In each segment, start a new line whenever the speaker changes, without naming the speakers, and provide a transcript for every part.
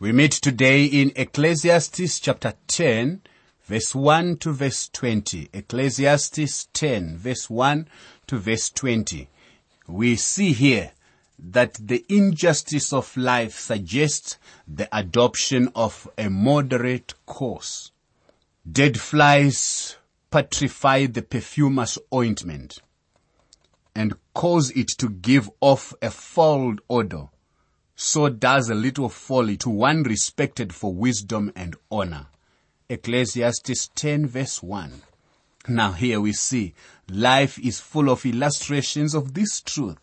We meet today in Ecclesiastes chapter 10, verse 1 to verse 20. Ecclesiastes 10, verse 1 to verse 20. We see here that the injustice of life suggests the adoption of a moderate course. Dead flies putrefy the perfumer's ointment and cause it to give off a foul odor so does a little folly to one respected for wisdom and honor. Ecclesiastes 10 verse 1. Now here we see life is full of illustrations of this truth.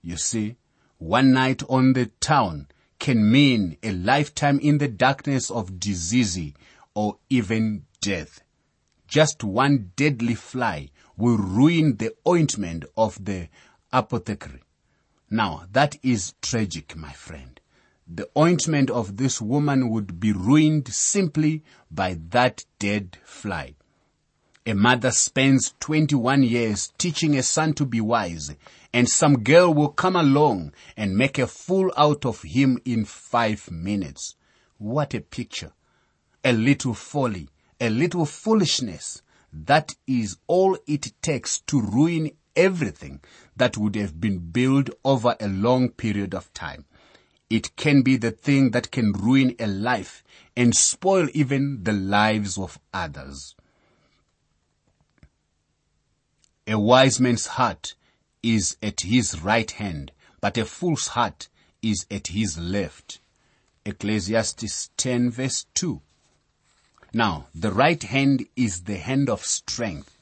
You see, one night on the town can mean a lifetime in the darkness of disease or even death. Just one deadly fly will ruin the ointment of the apothecary. Now, that is tragic, my friend. The ointment of this woman would be ruined simply by that dead fly. A mother spends 21 years teaching a son to be wise, and some girl will come along and make a fool out of him in five minutes. What a picture. A little folly, a little foolishness. That is all it takes to ruin everything that would have been built over a long period of time. It can be the thing that can ruin a life and spoil even the lives of others. A wise man's heart is at his right hand, but a fool's heart is at his left. Ecclesiastes 10 verse 2. Now, the right hand is the hand of strength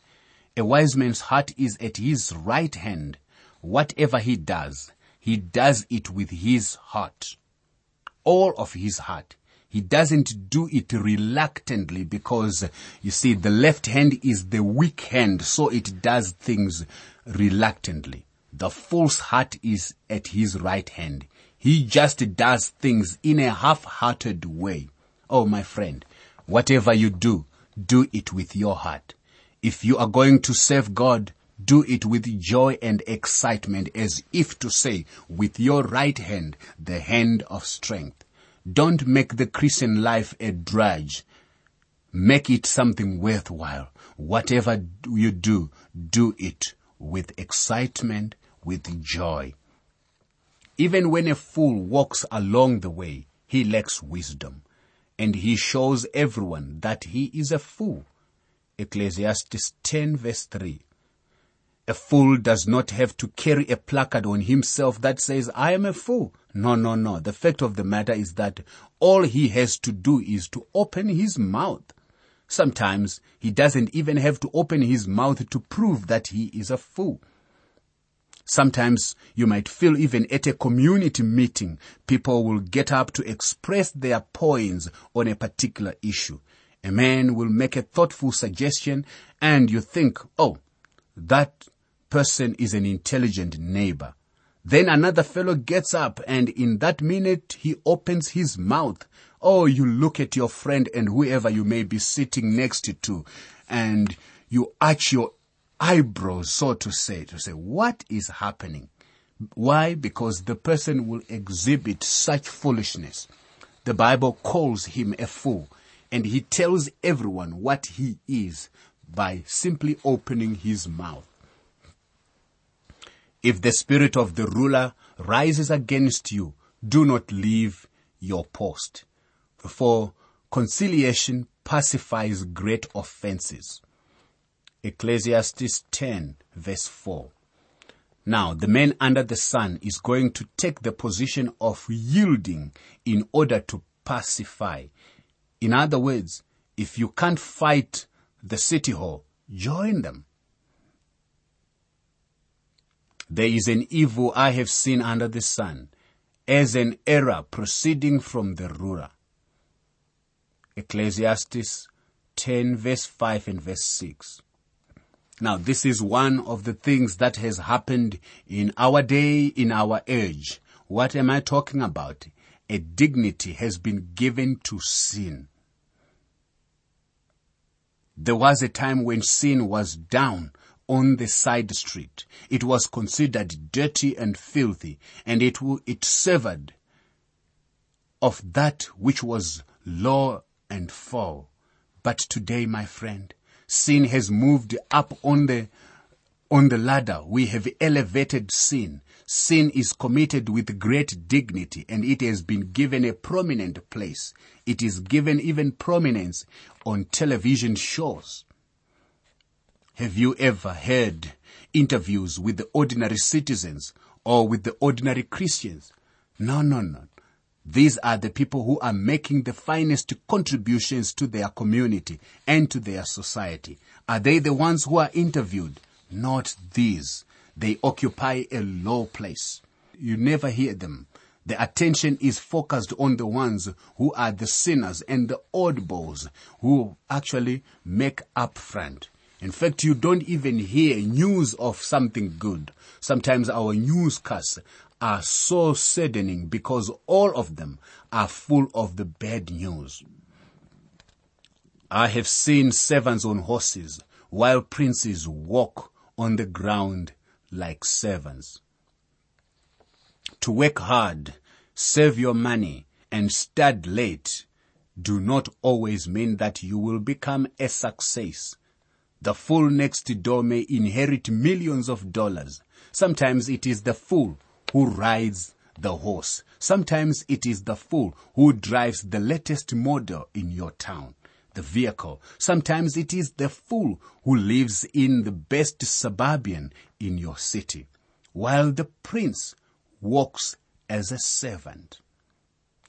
a wise man's heart is at his right hand. Whatever he does, he does it with his heart. All of his heart. He doesn't do it reluctantly because, you see, the left hand is the weak hand, so it does things reluctantly. The false heart is at his right hand. He just does things in a half-hearted way. Oh, my friend, whatever you do, do it with your heart. If you are going to serve God, do it with joy and excitement as if to say, with your right hand, the hand of strength. Don't make the Christian life a drudge. Make it something worthwhile. Whatever you do, do it with excitement, with joy. Even when a fool walks along the way, he lacks wisdom and he shows everyone that he is a fool. Ecclesiastes 10 verse 3. A fool does not have to carry a placard on himself that says, I am a fool. No, no, no. The fact of the matter is that all he has to do is to open his mouth. Sometimes he doesn't even have to open his mouth to prove that he is a fool. Sometimes you might feel even at a community meeting, people will get up to express their points on a particular issue. A man will make a thoughtful suggestion and you think, oh, that person is an intelligent neighbor. Then another fellow gets up and in that minute he opens his mouth. Oh, you look at your friend and whoever you may be sitting next to and you arch your eyebrows, so to say, to say, what is happening? Why? Because the person will exhibit such foolishness. The Bible calls him a fool and he tells everyone what he is by simply opening his mouth. If the spirit of the ruler rises against you, do not leave your post. For conciliation pacifies great offenses. Ecclesiastes 10 verse 4. Now, the man under the sun is going to take the position of yielding in order to pacify. In other words, if you can't fight the city hall, join them. There is an evil I have seen under the sun, as an error proceeding from the ruler. Ecclesiastes 10 verse 5 and verse 6. Now this is one of the things that has happened in our day, in our age. What am I talking about? A dignity has been given to sin. There was a time when sin was down on the side street. It was considered dirty and filthy and it, it severed of that which was low and fall. But today, my friend, sin has moved up on the on the ladder. We have elevated sin. Sin is committed with great dignity and it has been given a prominent place. It is given even prominence on television shows. Have you ever heard interviews with the ordinary citizens or with the ordinary Christians? No, no, no. These are the people who are making the finest contributions to their community and to their society. Are they the ones who are interviewed? Not these. They occupy a low place. You never hear them. The attention is focused on the ones who are the sinners and the oddballs who actually make up front. In fact, you don't even hear news of something good. Sometimes our newscasts are so saddening because all of them are full of the bad news. I have seen servants on horses while princes walk on the ground like servants. To work hard, save your money, and start late do not always mean that you will become a success. The fool next door may inherit millions of dollars. Sometimes it is the fool who rides the horse. Sometimes it is the fool who drives the latest model in your town, the vehicle. Sometimes it is the fool who lives in the best suburban in your city, while the prince walks as a servant.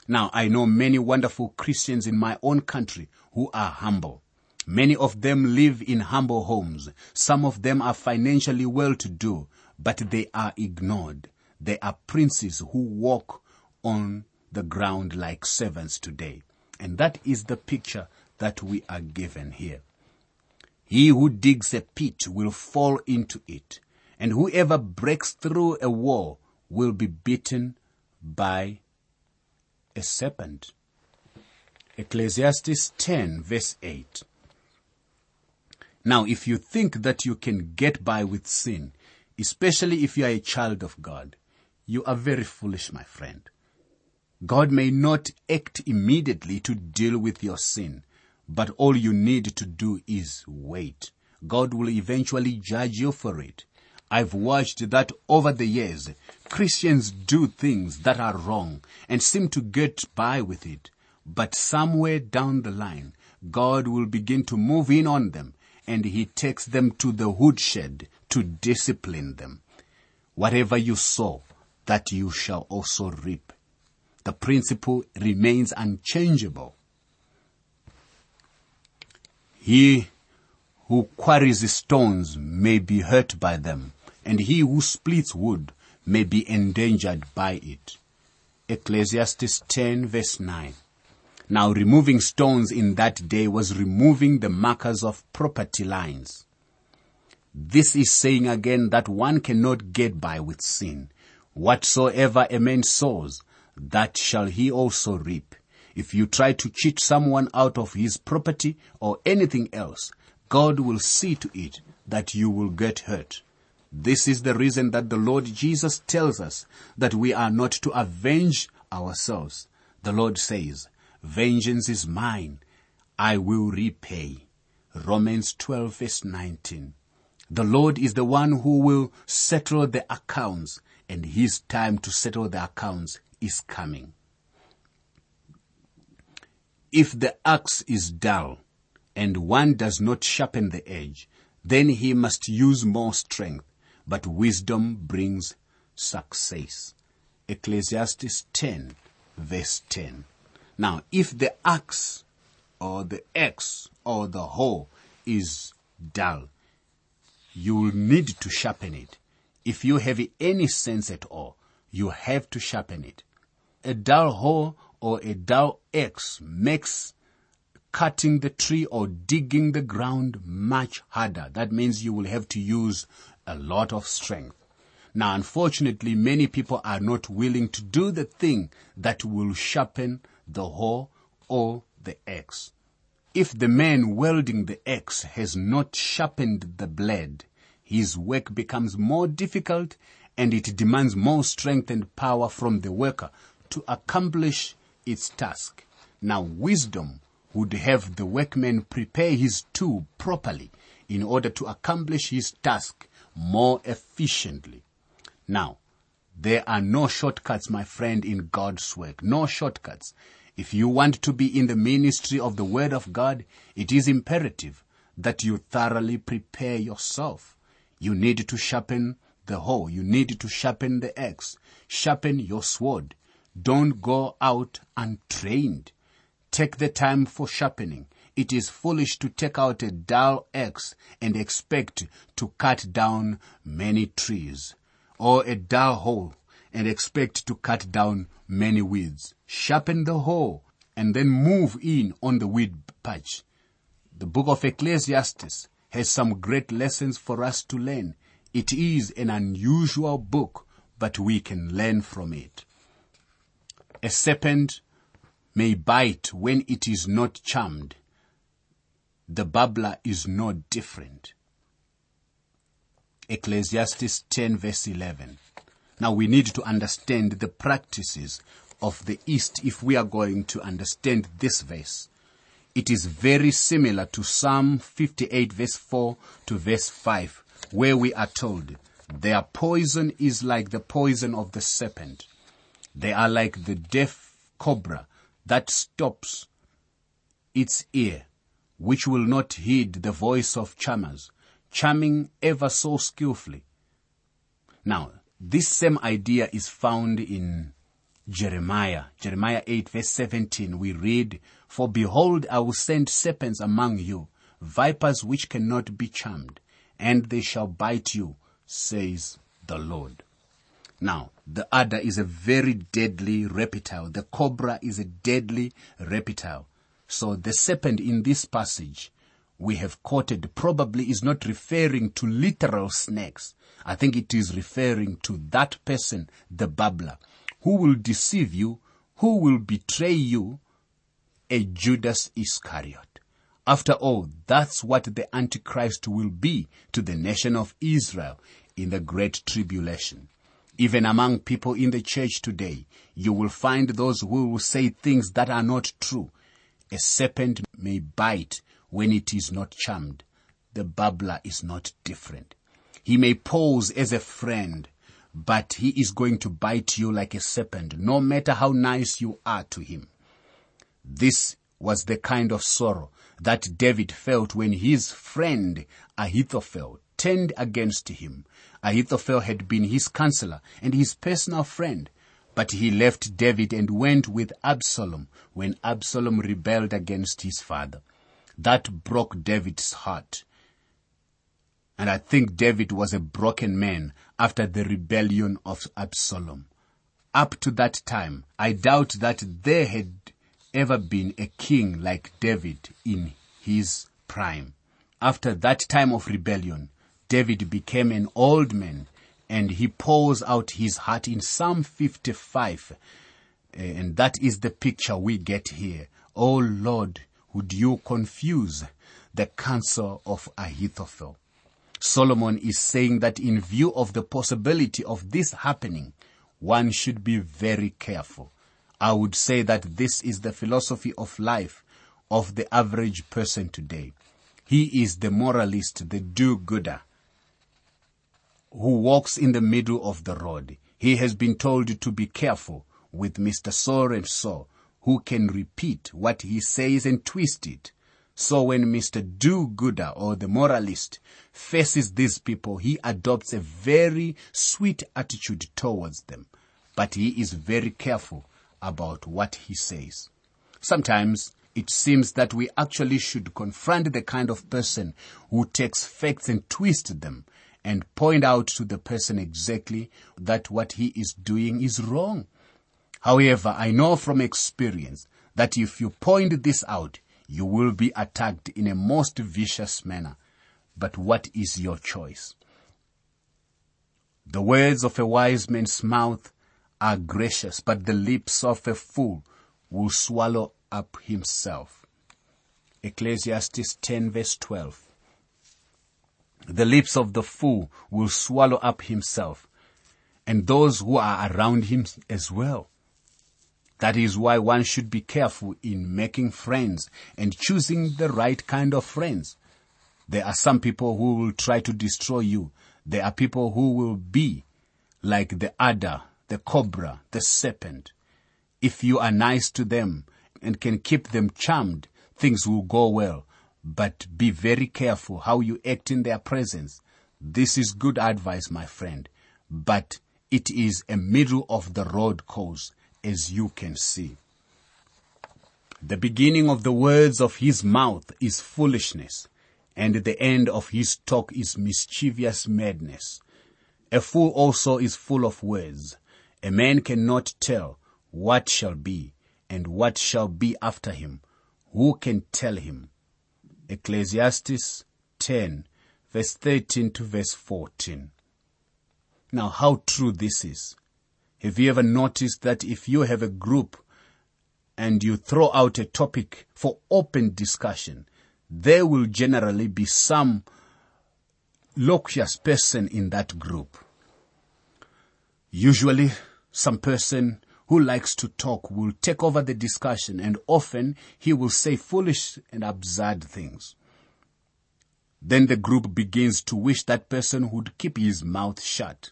Now, I know many wonderful Christians in my own country who are humble. Many of them live in humble homes. Some of them are financially well to do, but they are ignored. They are princes who walk on the ground like servants today. And that is the picture that we are given here. He who digs a pit will fall into it, and whoever breaks through a wall will be beaten by a serpent. Ecclesiastes 10 verse 8. Now, if you think that you can get by with sin, especially if you are a child of God, you are very foolish, my friend. God may not act immediately to deal with your sin, but all you need to do is wait. God will eventually judge you for it. I've watched that over the years. Christians do things that are wrong and seem to get by with it. But somewhere down the line, God will begin to move in on them and he takes them to the woodshed to discipline them. Whatever you sow, that you shall also reap. The principle remains unchangeable. He who quarries stones may be hurt by them, and he who splits wood may be endangered by it. Ecclesiastes 10 verse 9. Now removing stones in that day was removing the markers of property lines. This is saying again that one cannot get by with sin. Whatsoever a man sows, that shall he also reap. If you try to cheat someone out of his property or anything else, God will see to it that you will get hurt. This is the reason that the Lord Jesus tells us that we are not to avenge ourselves. The Lord says, vengeance is mine. I will repay. Romans 12 verse 19. The Lord is the one who will settle the accounts and his time to settle the accounts is coming. If the axe is dull and one does not sharpen the edge, then he must use more strength, but wisdom brings success. Ecclesiastes 10 verse 10. Now, if the axe or the axe or the hoe is dull, you will need to sharpen it. If you have any sense at all, you have to sharpen it. A dull hoe or a dull axe makes cutting the tree or digging the ground much harder. That means you will have to use a lot of strength. Now, unfortunately, many people are not willing to do the thing that will sharpen the hoe or the axe. If the man wielding the axe has not sharpened the blade, his work becomes more difficult and it demands more strength and power from the worker to accomplish its task. Now wisdom would have the workman prepare his tool properly in order to accomplish his task more efficiently. Now, there are no shortcuts, my friend, in God's work. No shortcuts. If you want to be in the ministry of the Word of God, it is imperative that you thoroughly prepare yourself. You need to sharpen the hoe. You need to sharpen the axe. Sharpen your sword. Don't go out untrained. Take the time for sharpening. It is foolish to take out a dull axe and expect to cut down many trees, or a dull hoe and expect to cut down many weeds. Sharpen the hoe and then move in on the weed patch. The book of Ecclesiastes has some great lessons for us to learn. It is an unusual book, but we can learn from it. A serpent may bite when it is not charmed. The babbler is no different. Ecclesiastes 10 verse 11. Now we need to understand the practices of the East if we are going to understand this verse. It is very similar to Psalm 58 verse 4 to verse 5 where we are told their poison is like the poison of the serpent. They are like the deaf cobra that stops its ear, which will not heed the voice of charmers, charming ever so skillfully. Now, this same idea is found in Jeremiah. Jeremiah 8 verse 17 we read, For behold, I will send serpents among you, vipers which cannot be charmed, and they shall bite you, says the Lord. Now, the adder is a very deadly reptile. The cobra is a deadly reptile. So the serpent in this passage we have quoted probably is not referring to literal snakes. I think it is referring to that person, the babbler, who will deceive you, who will betray you, a Judas Iscariot. After all, that's what the Antichrist will be to the nation of Israel in the Great Tribulation. Even among people in the church today, you will find those who will say things that are not true. A serpent may bite when it is not charmed. The babbler is not different. He may pose as a friend, but he is going to bite you like a serpent, no matter how nice you are to him. This was the kind of sorrow that David felt when his friend Ahithophel turned against him. Ahithophel had been his counselor and his personal friend, but he left David and went with Absalom when Absalom rebelled against his father. That broke David's heart. And I think David was a broken man after the rebellion of Absalom. Up to that time, I doubt that there had ever been a king like David in his prime. After that time of rebellion, David became an old man and he pours out his heart in Psalm 55. And that is the picture we get here. Oh Lord, would you confuse the counsel of Ahithophel? Solomon is saying that in view of the possibility of this happening, one should be very careful. I would say that this is the philosophy of life of the average person today. He is the moralist, the do-gooder, who walks in the middle of the road. He has been told to be careful with Mr. So and so, who can repeat what he says and twist it. So when Mr. Do-Gooder or the moralist faces these people, he adopts a very sweet attitude towards them. But he is very careful about what he says. Sometimes it seems that we actually should confront the kind of person who takes facts and twists them and point out to the person exactly that what he is doing is wrong. However, I know from experience that if you point this out, you will be attacked in a most vicious manner. But what is your choice? The words of a wise man's mouth are gracious, but the lips of a fool will swallow up himself. Ecclesiastes 10 verse 12. The lips of the fool will swallow up himself and those who are around him as well. That is why one should be careful in making friends and choosing the right kind of friends. There are some people who will try to destroy you. There are people who will be like the adder, the cobra, the serpent. If you are nice to them and can keep them charmed, things will go well. But be very careful how you act in their presence. This is good advice, my friend. But it is a middle of the road course, as you can see. The beginning of the words of his mouth is foolishness, and the end of his talk is mischievous madness. A fool also is full of words. A man cannot tell what shall be and what shall be after him. Who can tell him? Ecclesiastes 10 verse 13 to verse 14. Now how true this is. Have you ever noticed that if you have a group and you throw out a topic for open discussion, there will generally be some loquacious person in that group. Usually some person who likes to talk will take over the discussion and often he will say foolish and absurd things. Then the group begins to wish that person would keep his mouth shut.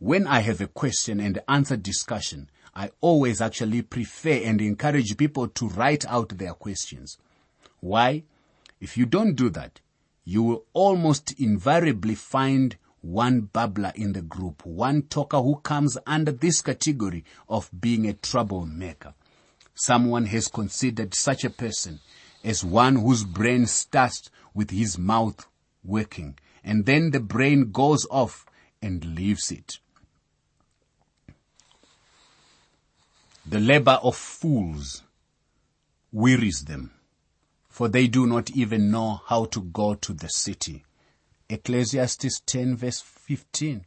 When I have a question and answer discussion, I always actually prefer and encourage people to write out their questions. Why? If you don't do that, you will almost invariably find one babbler in the group, one talker who comes under this category of being a troublemaker. Someone has considered such a person as one whose brain starts with his mouth working, and then the brain goes off and leaves it. The labor of fools wearies them, for they do not even know how to go to the city. Ecclesiastes 10 verse 15.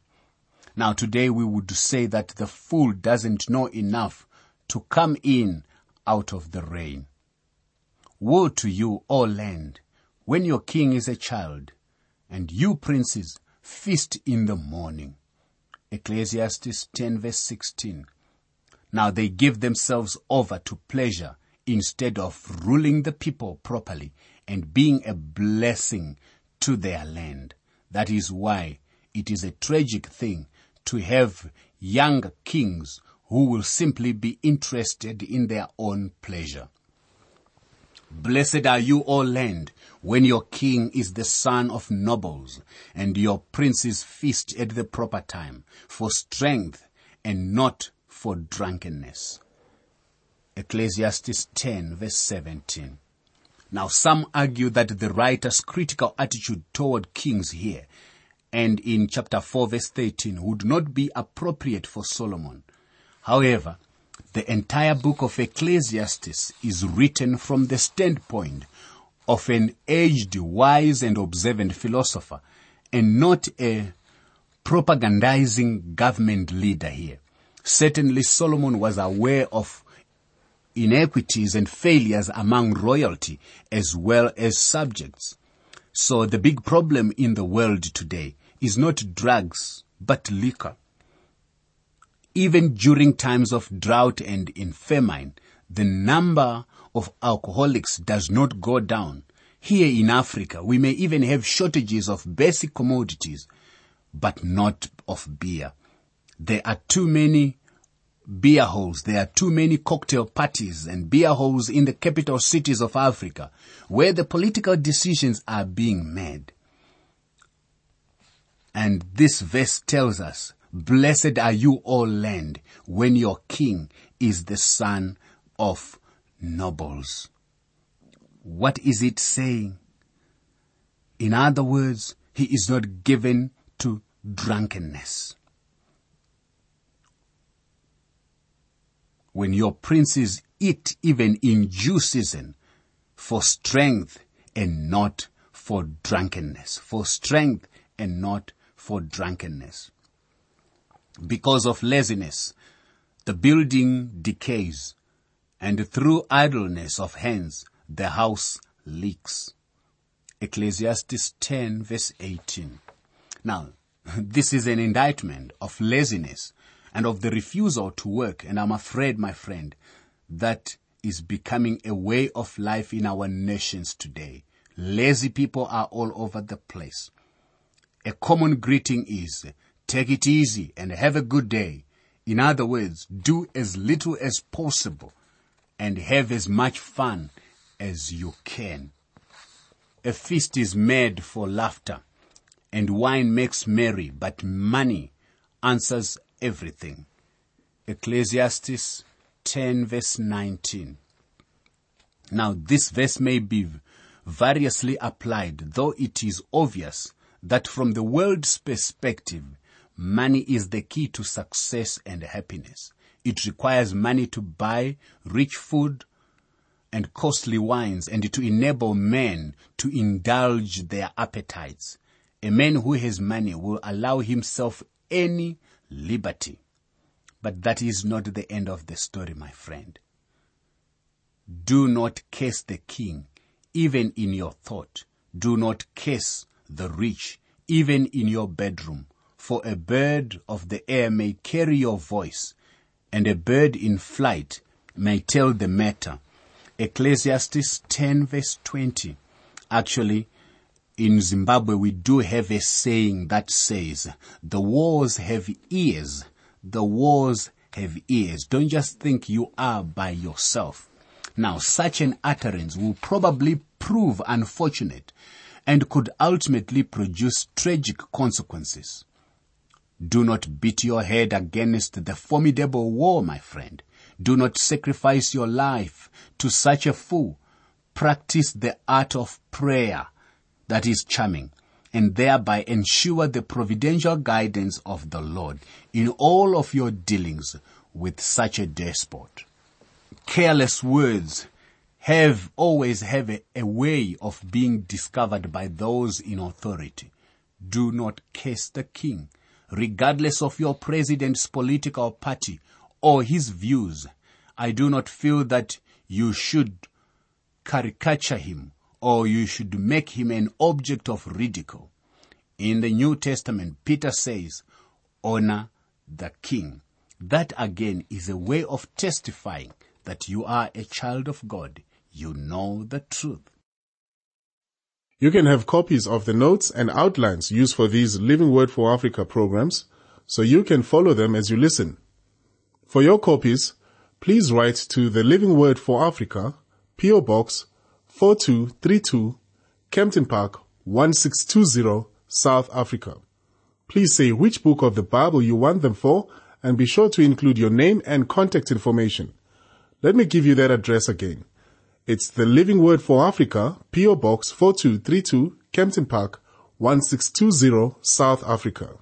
Now today we would say that the fool doesn't know enough to come in out of the rain. Woe to you, O land, when your king is a child, and you princes feast in the morning. Ecclesiastes 10 verse 16. Now they give themselves over to pleasure instead of ruling the people properly and being a blessing to their land. That is why it is a tragic thing to have young kings who will simply be interested in their own pleasure. Blessed are you, O land, when your king is the son of nobles and your princes feast at the proper time for strength and not for drunkenness. Ecclesiastes 10 verse 17. Now some argue that the writer's critical attitude toward kings here and in chapter 4 verse 13 would not be appropriate for Solomon. However, the entire book of Ecclesiastes is written from the standpoint of an aged, wise and observant philosopher and not a propagandizing government leader here. Certainly Solomon was aware of inequities and failures among royalty as well as subjects. So the big problem in the world today is not drugs, but liquor. Even during times of drought and in famine, the number of alcoholics does not go down. Here in Africa, we may even have shortages of basic commodities, but not of beer. There are too many beer halls. There are too many cocktail parties and beer halls in the capital cities of Africa where the political decisions are being made. And this verse tells us, blessed are you all land when your king is the son of nobles. What is it saying? In other words, he is not given to drunkenness. When your princes eat even in due season for strength and not for drunkenness, for strength and not for drunkenness. Because of laziness, the building decays and through idleness of hands, the house leaks. Ecclesiastes 10 verse 18. Now, this is an indictment of laziness and of the refusal to work. And I'm afraid, my friend, that is becoming a way of life in our nations today. Lazy people are all over the place. A common greeting is, take it easy and have a good day. In other words, do as little as possible and have as much fun as you can. A feast is made for laughter and wine makes merry, but money answers everything. Ecclesiastes 10 verse 19. Now this verse may be variously applied, though it is obvious that from the world's perspective, money is the key to success and happiness. It requires money to buy rich food and costly wines and to enable men to indulge their appetites. A man who has money will allow himself any liberty. But that is not the end of the story, my friend. Do not curse the king, even in your thought. Do not curse the rich, even in your bedroom. For a bird of the air may carry your voice, and a bird in flight may tell the matter. Ecclesiastes 10 verse 20. Actually, in Zimbabwe we do have a saying that says, the wars have ears, the wars have ears. Don't just think you are by yourself. Now, such an utterance will probably prove unfortunate and could ultimately produce tragic consequences. Do not beat your head against the formidable war, my friend. Do not sacrifice your life to such a fool. Practice the art of prayer that is charming and thereby ensure the providential guidance of the Lord in all of your dealings with such a despot. Careless words have always have a, a way of being discovered by those in authority. Do not curse the king, regardless of your president's political party or his views. I do not feel that you should caricature him or you should make him an object of ridicule. In the New Testament, Peter says, honor the king. That again is a way of testifying that you are a child of God. You know the truth.
You can have copies of the notes and outlines used for these Living Word for Africa programs so you can follow them as you listen. For your copies, please write to the Living Word for Africa, PO Box 4232, Kempton Park 1620, South Africa. Please say which book of the Bible you want them for and be sure to include your name and contact information. Let me give you that address again. It's the Living Word for Africa, PO Box 4232, Kempton Park 1620, South Africa.